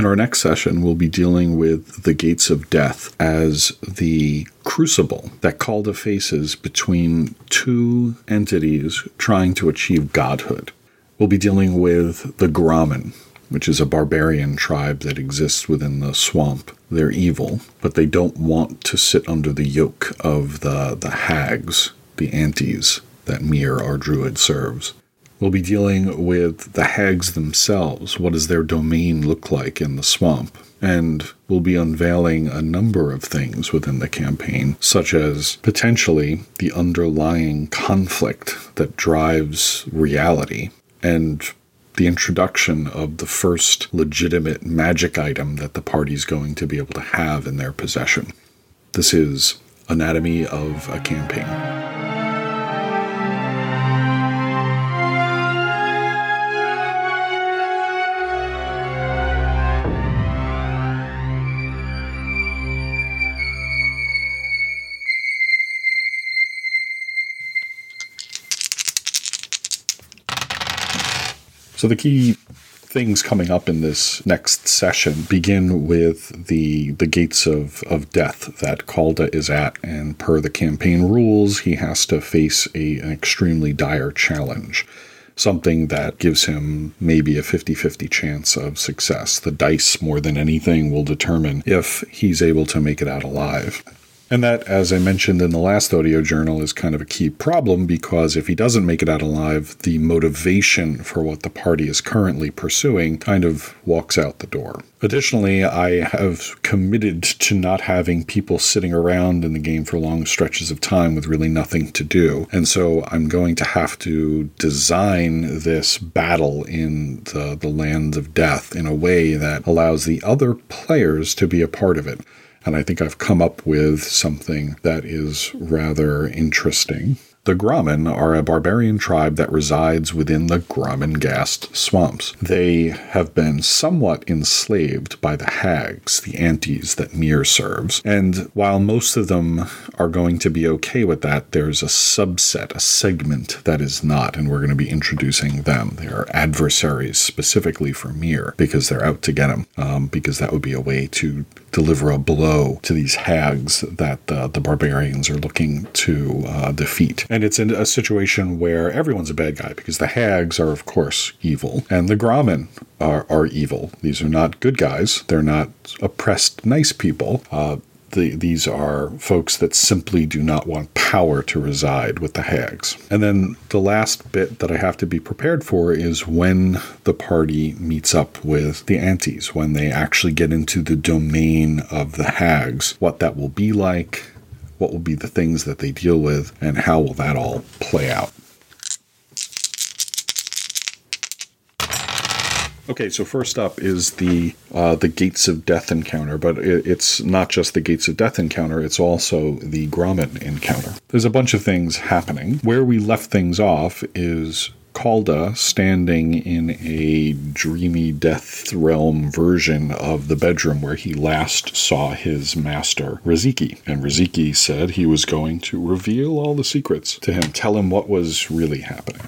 In our next session, we'll be dealing with the gates of death as the crucible that Calda faces between two entities trying to achieve godhood. We'll be dealing with the Grommen, which is a barbarian tribe that exists within the swamp. They're evil, but they don't want to sit under the yoke of the, the hags, the aunties that Mir, our druid, serves. We'll be dealing with the hags themselves. What does their domain look like in the swamp? And we'll be unveiling a number of things within the campaign, such as potentially the underlying conflict that drives reality and the introduction of the first legitimate magic item that the party's going to be able to have in their possession. This is Anatomy of a Campaign. So the key things coming up in this next session begin with the the gates of, of death that Calda is at, and per the campaign rules, he has to face a, an extremely dire challenge. Something that gives him maybe a 50 50 chance of success. The dice, more than anything, will determine if he's able to make it out alive. And that, as I mentioned in the last audio journal, is kind of a key problem because if he doesn't make it out alive, the motivation for what the party is currently pursuing kind of walks out the door. Additionally, I have committed to not having people sitting around in the game for long stretches of time with really nothing to do. And so I'm going to have to design this battle in the, the land of death in a way that allows the other players to be a part of it. And I think I've come up with something that is rather interesting. The Grommen are a barbarian tribe that resides within the Grommengast swamps. They have been somewhat enslaved by the hags, the aunties that Mir serves. And while most of them are going to be okay with that, there's a subset, a segment that is not, and we're going to be introducing them. They are adversaries specifically for Mir because they're out to get him, um, because that would be a way to deliver a blow to these hags that uh, the barbarians are looking to uh, defeat. And it's in a situation where everyone's a bad guy because the hags are, of course, evil, and the Grommen are, are evil. These are not good guys. They're not oppressed, nice people. Uh, the, these are folks that simply do not want power to reside with the hags. And then the last bit that I have to be prepared for is when the party meets up with the aunties, when they actually get into the domain of the hags, what that will be like, what will be the things that they deal with, and how will that all play out. Okay, so first up is the uh, the Gates of Death encounter, but it, it's not just the Gates of Death encounter; it's also the Grommen encounter. There's a bunch of things happening. Where we left things off is Calda standing in a dreamy death realm version of the bedroom where he last saw his master, Raziki. And Raziki said he was going to reveal all the secrets to him, tell him what was really happening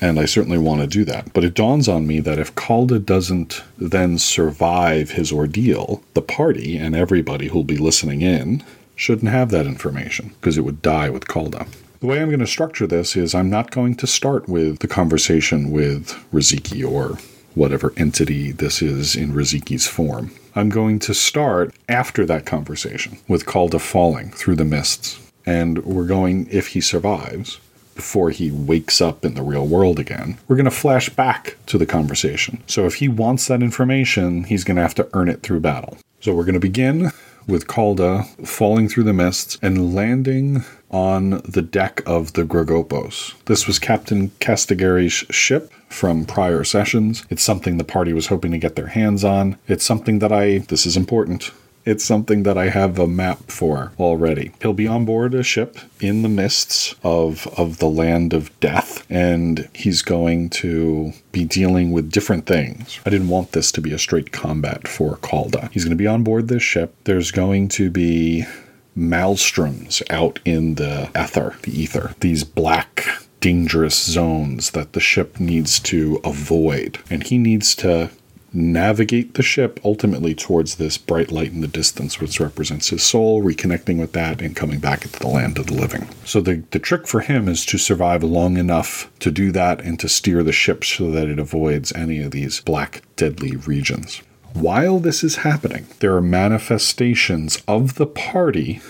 and I certainly want to do that. But it dawns on me that if Calda doesn't then survive his ordeal, the party and everybody who'll be listening in shouldn't have that information because it would die with Calda. The way I'm going to structure this is I'm not going to start with the conversation with Raziki or whatever entity this is in Raziki's form. I'm going to start after that conversation with Calda falling through the mists. And we're going, if he survives, before he wakes up in the real world again. We're going to flash back to the conversation. So if he wants that information, he's going to have to earn it through battle. So we're going to begin with Calda falling through the mists and landing on the deck of the Gregopos. This was Captain Castigari's ship from prior sessions. It's something the party was hoping to get their hands on. It's something that I, this is important, it's something that I have a map for already. He'll be on board a ship in the mists of of the land of death and he's going to be dealing with different things. I didn't want this to be a straight combat for Calda. He's going to be on board this ship. There's going to be maelstroms out in the ether, the ether. These black dangerous zones that the ship needs to avoid. And he needs to navigate the ship ultimately towards this bright light in the distance, which represents his soul, reconnecting with that and coming back into the land of the living. So the, the trick for him is to survive long enough to do that and to steer the ship so that it avoids any of these black, deadly regions. While this is happening, there are manifestations of the party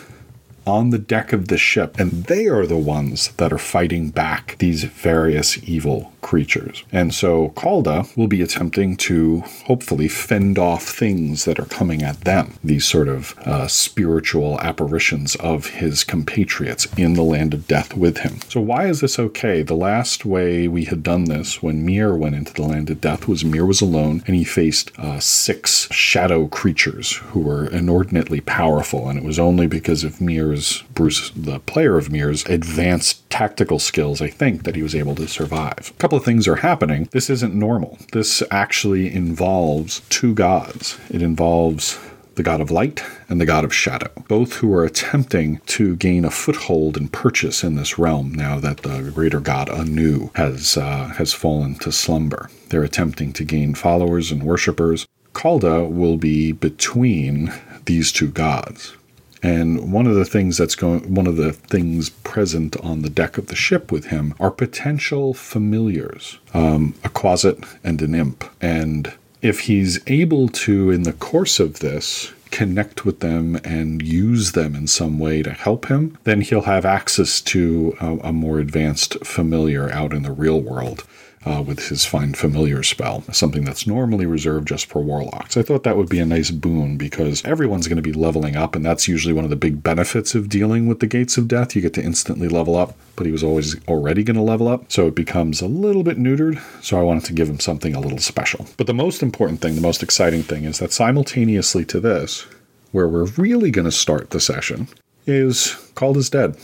on the deck of the ship, and they are the ones that are fighting back these various evil creatures. And so Calda will be attempting to hopefully fend off things that are coming at them, these sort of uh, spiritual apparitions of his compatriots in the land of death with him. So, why is this okay? The last way we had done this when Mir went into the land of death was Mir was alone and he faced uh, six shadow creatures who were inordinately powerful, and it was only because of Mir's, Bruce, the player of Mir's, advanced tactical skills, I think, that he was able to survive. A couple couple of things are happening. This isn't normal. This actually involves two gods. It involves the god of light and the god of shadow, both who are attempting to gain a foothold and purchase in this realm now that the greater god Anu has uh, has fallen to slumber. They're attempting to gain followers and worshippers. Calda will be between these two gods. And one of the things that's going, one of the things present on the deck of the ship with him are potential familiars, um, a quasit and an imp. And if he's able to, in the course of this, connect with them and use them in some way to help him, then he'll have access to a, a more advanced familiar out in the real world uh, with his Find Familiar spell, something that's normally reserved just for warlocks. I thought that would be a nice boon because everyone's going to be leveling up, and that's usually one of the big benefits of dealing with the Gates of Death. You get to instantly level up, but he was always already going to level up, so it becomes a little bit neutered. So I wanted to give him something a little special. But the most important thing, the most exciting thing, is that simultaneously to this, where we're really going to start the session, is Calda's dead.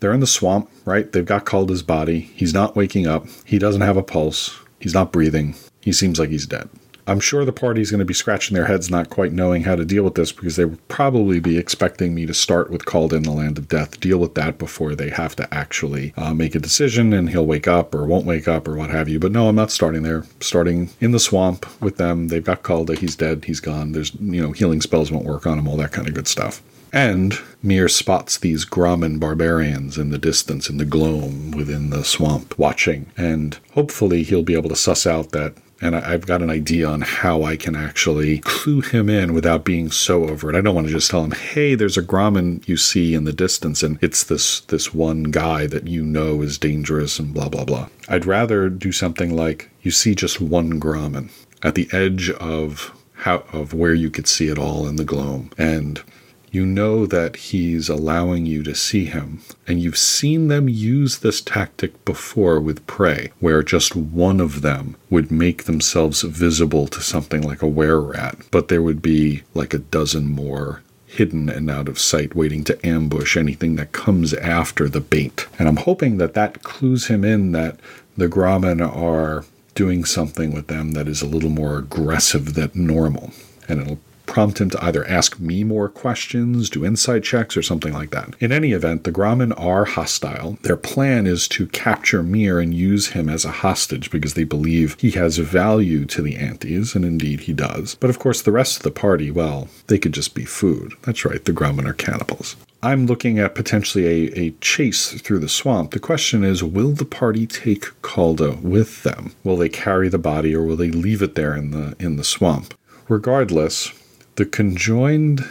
They're in the swamp, right? They've got Calda's body. He's not waking up. He doesn't have a pulse. He's not breathing. He seems like he's dead. I'm sure the party's going to be scratching their heads, not quite knowing how to deal with this, because they would probably be expecting me to start with Calda in the Land of Death, deal with that before they have to actually uh, make a decision and he'll wake up or won't wake up or what have you. But no, I'm not starting there. Starting in the swamp with them. They've got Calda. He's dead. He's gone. There's, you know, healing spells won't work on him, all that kind of good stuff. And Mir spots these Grommen barbarians in the distance in the gloam within the swamp watching. And hopefully he'll be able to suss out that. And I've got an idea on how I can actually clue him in without being so overt. I don't want to just tell him, "Hey, there's a Grommen you see in the distance, and it's this this one guy that you know is dangerous and blah blah blah." I'd rather do something like, "You see just one Grommen at the edge of how of where you could see it all in the gloam, and you know that he's allowing you to see him. And you've seen them use this tactic before with prey, where just one of them would make themselves visible to something like a were rat, but there would be like a dozen more hidden and out of sight, waiting to ambush anything that comes after the bait. And I'm hoping that that clues him in that the Grommen are doing something with them that is a little more aggressive than normal. And it'll prompt him to either ask me more questions, do insight checks, or something like that. In any event, the Grommen are hostile. Their plan is to capture Mir and use him as a hostage because they believe he has value to the Aunties, and indeed he does. But of course, the rest of the party, well, they could just be food. That's right, the Grommen are cannibals. I'm looking at potentially a, a chase through the swamp. The question is will the party take Calda with them? Will they carry the body or will they leave it there in the in the swamp? Regardless, the conjoined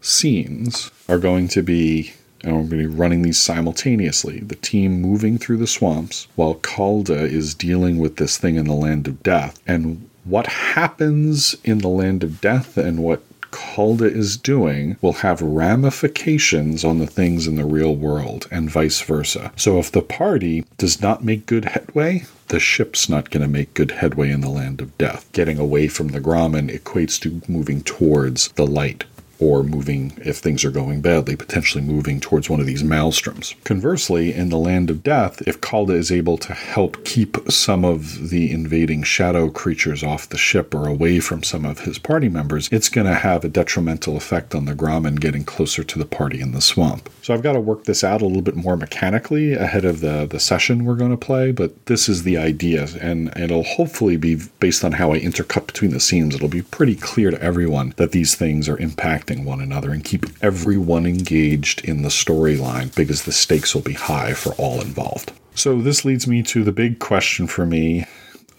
scenes are going to be and we're going to be running these simultaneously. The team moving through the swamps while Calda is dealing with this thing in the land of death. And what happens in the land of death and what Calda is doing will have ramifications on the things in the real world and vice versa. So if the party does not make good headway, the ship's not going to make good headway in the land of death. Getting away from the Grommen equates to moving towards the light. Or moving, if things are going badly, potentially moving towards one of these maelstroms. Conversely, in the Land of Death, if Kalda is able to help keep some of the invading shadow creatures off the ship or away from some of his party members, it's going to have a detrimental effect on the Grommen getting closer to the party in the swamp. So I've got to work this out a little bit more mechanically ahead of the, the session we're going to play, but this is the idea, and it'll hopefully be based on how I intercut between the scenes. It'll be pretty clear to everyone that these things are impacting one another and keep everyone engaged in the storyline because the stakes will be high for all involved. So this leads me to the big question for me,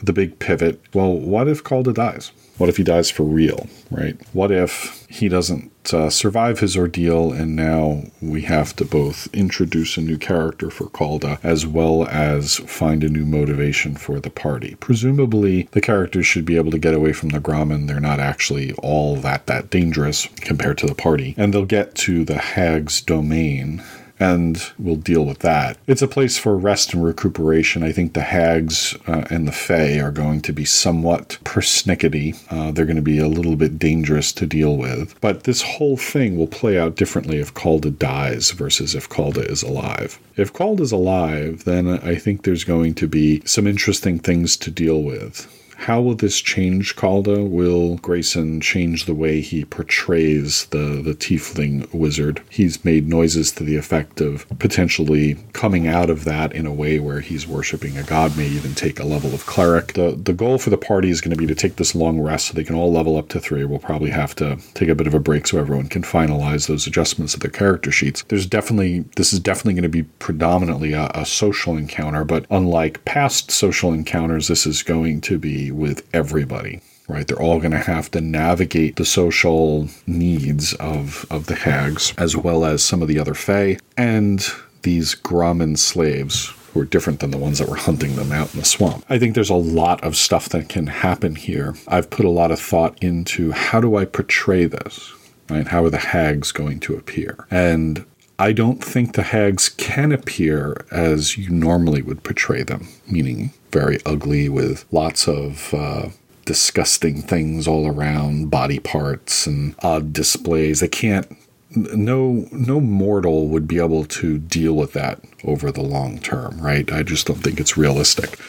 the big pivot. Well, what if Kalda dies? What if he dies for real, right? What if he doesn't uh, survive his ordeal and now we have to both introduce a new character for Calda as well as find a new motivation for the party? Presumably, the characters should be able to get away from the Grommen. They're not actually all that that dangerous compared to the party. And they'll get to the Hag's domain and we'll deal with that. It's a place for rest and recuperation. I think the hags uh, and the fae are going to be somewhat persnickety. Uh, they're going to be a little bit dangerous to deal with. But this whole thing will play out differently if Calda dies versus if Calda is alive. If Kalda is alive, then I think there's going to be some interesting things to deal with. How will this change Kalda? Will Grayson change the way he portrays the, the tiefling wizard? He's made noises to the effect of potentially coming out of that in a way where he's worshiping a god, may even take a level of cleric. The, the goal for the party is going to be to take this long rest so they can all level up to three. We'll probably have to take a bit of a break so everyone can finalize those adjustments of their character sheets. There's definitely, this is definitely going to be predominantly a, a social encounter, but unlike past social encounters, this is going to be with everybody right? They're all going to have to navigate the social needs of, of the hags, as well as some of the other fae, and these Grommen slaves who are different than the ones that were hunting them out in the swamp. I think there's a lot of stuff that can happen here. I've put a lot of thought into how do I portray this? Right? How are the hags going to appear? And I don't think the hags can appear as you normally would portray them, meaning very ugly with lots of uh, disgusting things all around, body parts and odd displays. They can't. No, no mortal would be able to deal with that over the long term, right? I just don't think it's realistic.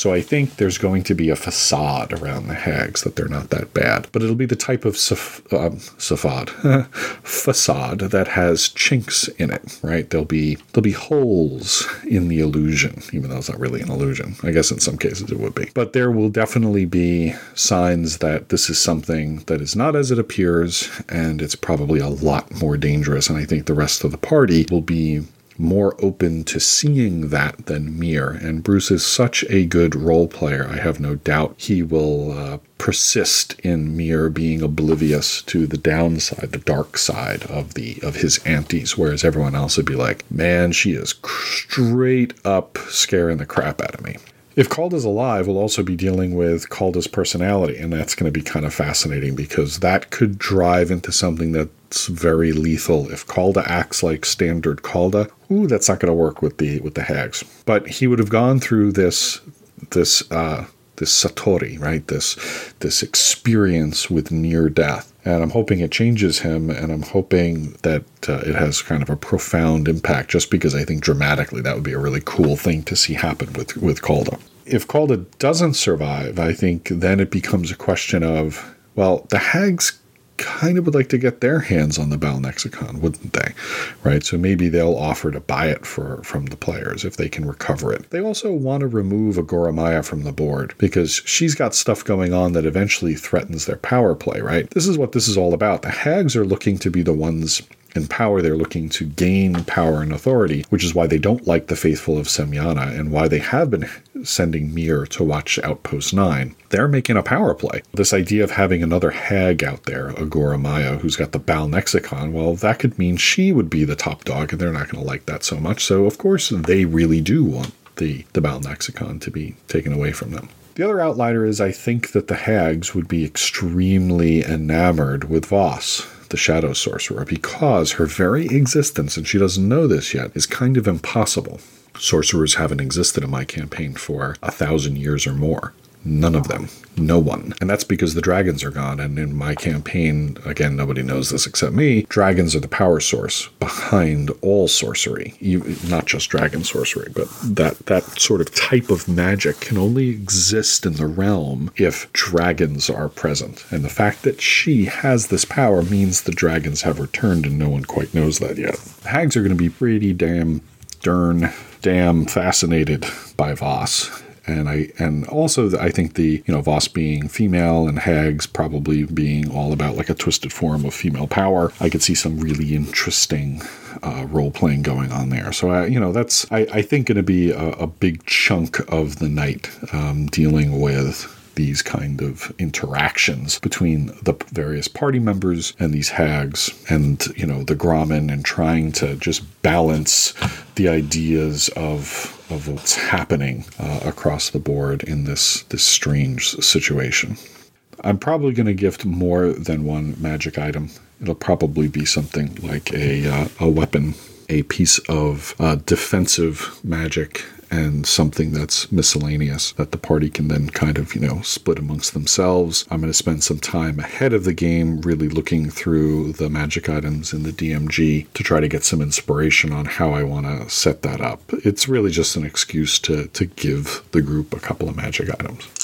So I think there's going to be a facade around the hags that they're not that bad, but it'll be the type of um, facade that has chinks in it, right? There'll be there'll be holes in the illusion, even though it's not really an illusion. I guess in some cases it would be, but there will definitely be signs that this is something that is not as it appears, and it's probably a lot more dangerous. And I think the rest of the party will be more open to seeing that than Mir. And Bruce is such a good role player. I have no doubt he will uh, persist in Mir being oblivious to the downside, the dark side of the of his aunties, whereas everyone else would be like, "Man, she is straight up scaring the crap out of me." If Kalda's alive, we'll also be dealing with Kalda's personality, and that's going to be kind of fascinating because that could drive into something that's very lethal. If Calda acts like standard Calda, ooh, that's not going to work with the with the hags. But he would have gone through this this uh, this satori, right? This this experience with near death, and I'm hoping it changes him, and I'm hoping that uh, it has kind of a profound impact. Just because I think dramatically that would be a really cool thing to see happen with with Kalda if Kalda doesn't survive, I think then it becomes a question of, well, the hags kind of would like to get their hands on the Balnexicon, wouldn't they? Right? So maybe they'll offer to buy it for from the players if they can recover it. They also want to remove Agora Maya from the board because she's got stuff going on that eventually threatens their power play, right? This is what this is all about. The hags are looking to be the ones in power, they're looking to gain power and authority, which is why they don't like the faithful of Semyana and why they have been sending Mir to watch Outpost 9. They're making a power play. This idea of having another hag out there, Agora Maya, who's got the Balnexicon, well, that could mean she would be the top dog, and they're not going to like that so much. So, of course, they really do want the, the Balnexicon to be taken away from them. The other outlier is I think that the hags would be extremely enamored with Voss the Shadow Sorcerer because her very existence, and she doesn't know this yet, is kind of impossible. Sorcerers haven't existed in my campaign for a thousand years or more. None of them. No one. And that's because the dragons are gone. And in my campaign, again, nobody knows this except me, dragons are the power source behind all sorcery. You, not just dragon sorcery, but that, that sort of type of magic can only exist in the realm if dragons are present. And the fact that she has this power means the dragons have returned, and no one quite knows that yet. Hags are going to be pretty damn, darn, damn fascinated by Voss and I and also I think the you know Voss being female and Hags probably being all about like a twisted form of female power. I could see some really interesting uh, role playing going on there. So I, you know that's I, I think going to be a, a, big chunk of the night um, dealing with these kind of interactions between the various party members and these hags and you know the Grommen and trying to just balance the ideas of of what's happening uh, across the board in this this strange situation. I'm probably going to gift more than one magic item. It'll probably be something like a uh, a weapon, a piece of uh, defensive magic, and something that's miscellaneous that the party can then kind of, you know, split amongst themselves. I'm going to spend some time ahead of the game really looking through the magic items in the DMG to try to get some inspiration on how I want to set that up. It's really just an excuse to to give the group a couple of magic items.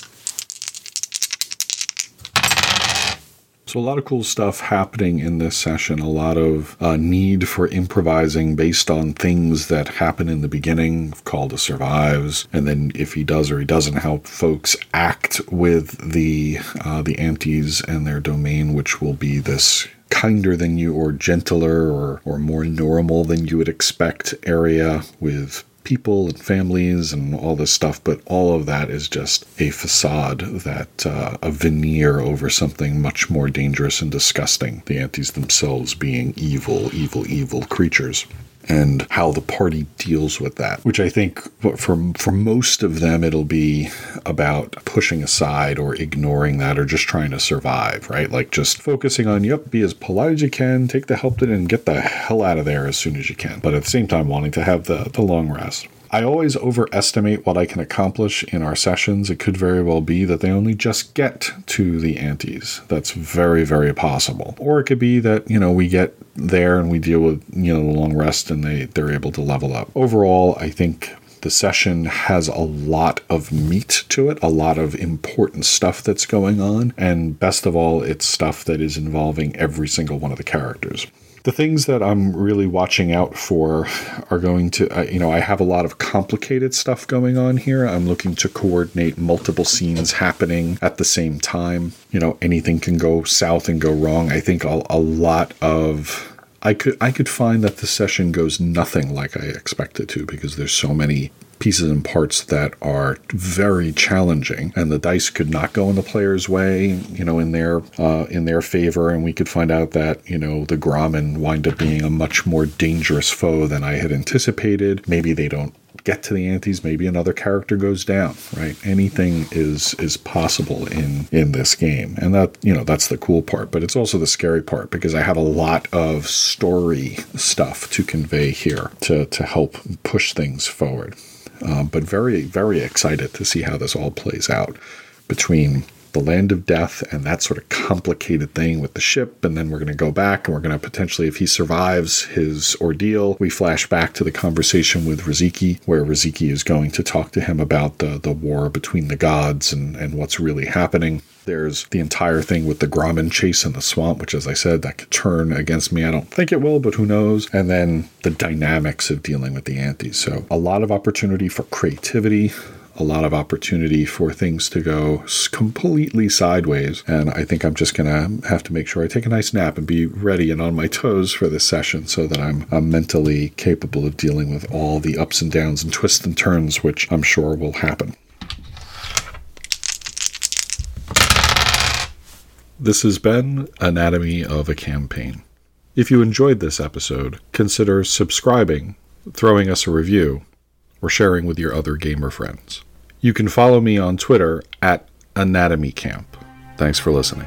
So, a lot of cool stuff happening in this session, a lot of uh, need for improvising based on things that happen in the beginning. Kaldra survives, and then if he does or he doesn't, how folks act with the uh, the aunties and their domain, which will be this kinder than you or gentler or, or more normal than you would expect area with people and families and all this stuff, but all of that is just a facade that uh, a veneer over something much more dangerous and disgusting. The aunties themselves being evil, evil, evil creatures and how the party deals with that. Which I think for for most of them it'll be about pushing aside or ignoring that or just trying to survive, right? Like just focusing on yep, be as polite as you can, take the help and get the hell out of there as soon as you can. But at the same time wanting to have the the long rest. I always overestimate what I can accomplish in our sessions. It could very well be that they only just get to the aunties. That's very, very possible. Or it could be that, you know, we get there and we deal with, you know, the long rest and they, they're able to level up. Overall, I think the session has a lot of meat to it, a lot of important stuff that's going on, and best of all, it's stuff that is involving every single one of the characters the things that I'm really watching out for are going to, uh, you know, I have a lot of complicated stuff going on here. I'm looking to coordinate multiple scenes happening at the same time. You know, anything can go south and go wrong. I think a, a lot of I could I could find that the session goes nothing like I expected to because there's so many pieces and parts that are very challenging, and the dice could not go in the player's way, you know, in their uh, in their favor, and we could find out that you know the Grommen wind up being a much more dangerous foe than I had anticipated. Maybe they don't get to the aunties maybe another character goes down right? Anything is is possible in in this game. And that you know that's the cool part but it's also the scary part because i have a lot of story stuff to convey here to to help push things forward uh, but very, very excited to see how this all plays out between the land of death and that sort of complicated thing with the ship. And then we're going to go back and we're going to potentially, if he survives his ordeal, we flash back to the conversation with Raziki, where Raziki is going to talk to him about the, the war between the gods and, and what's really happening. There's the entire thing with the Grommen chase in the swamp, which, as I said, that could turn against me. I don't think it will, but who knows? And then the dynamics of dealing with the aunties. So, a lot of opportunity for creativity, a lot of opportunity for things to go completely sideways. And I think I'm just going to have to make sure I take a nice nap and be ready and on my toes for this session so that I'm, I'm mentally capable of dealing with all the ups and downs and twists and turns, which I'm sure will happen. This has been Anatomy of a Campaign. If you enjoyed this episode, consider subscribing, throwing us a review, or sharing with your other gamer friends. You can follow me on Twitter at Anatomy Camp. Thanks for listening.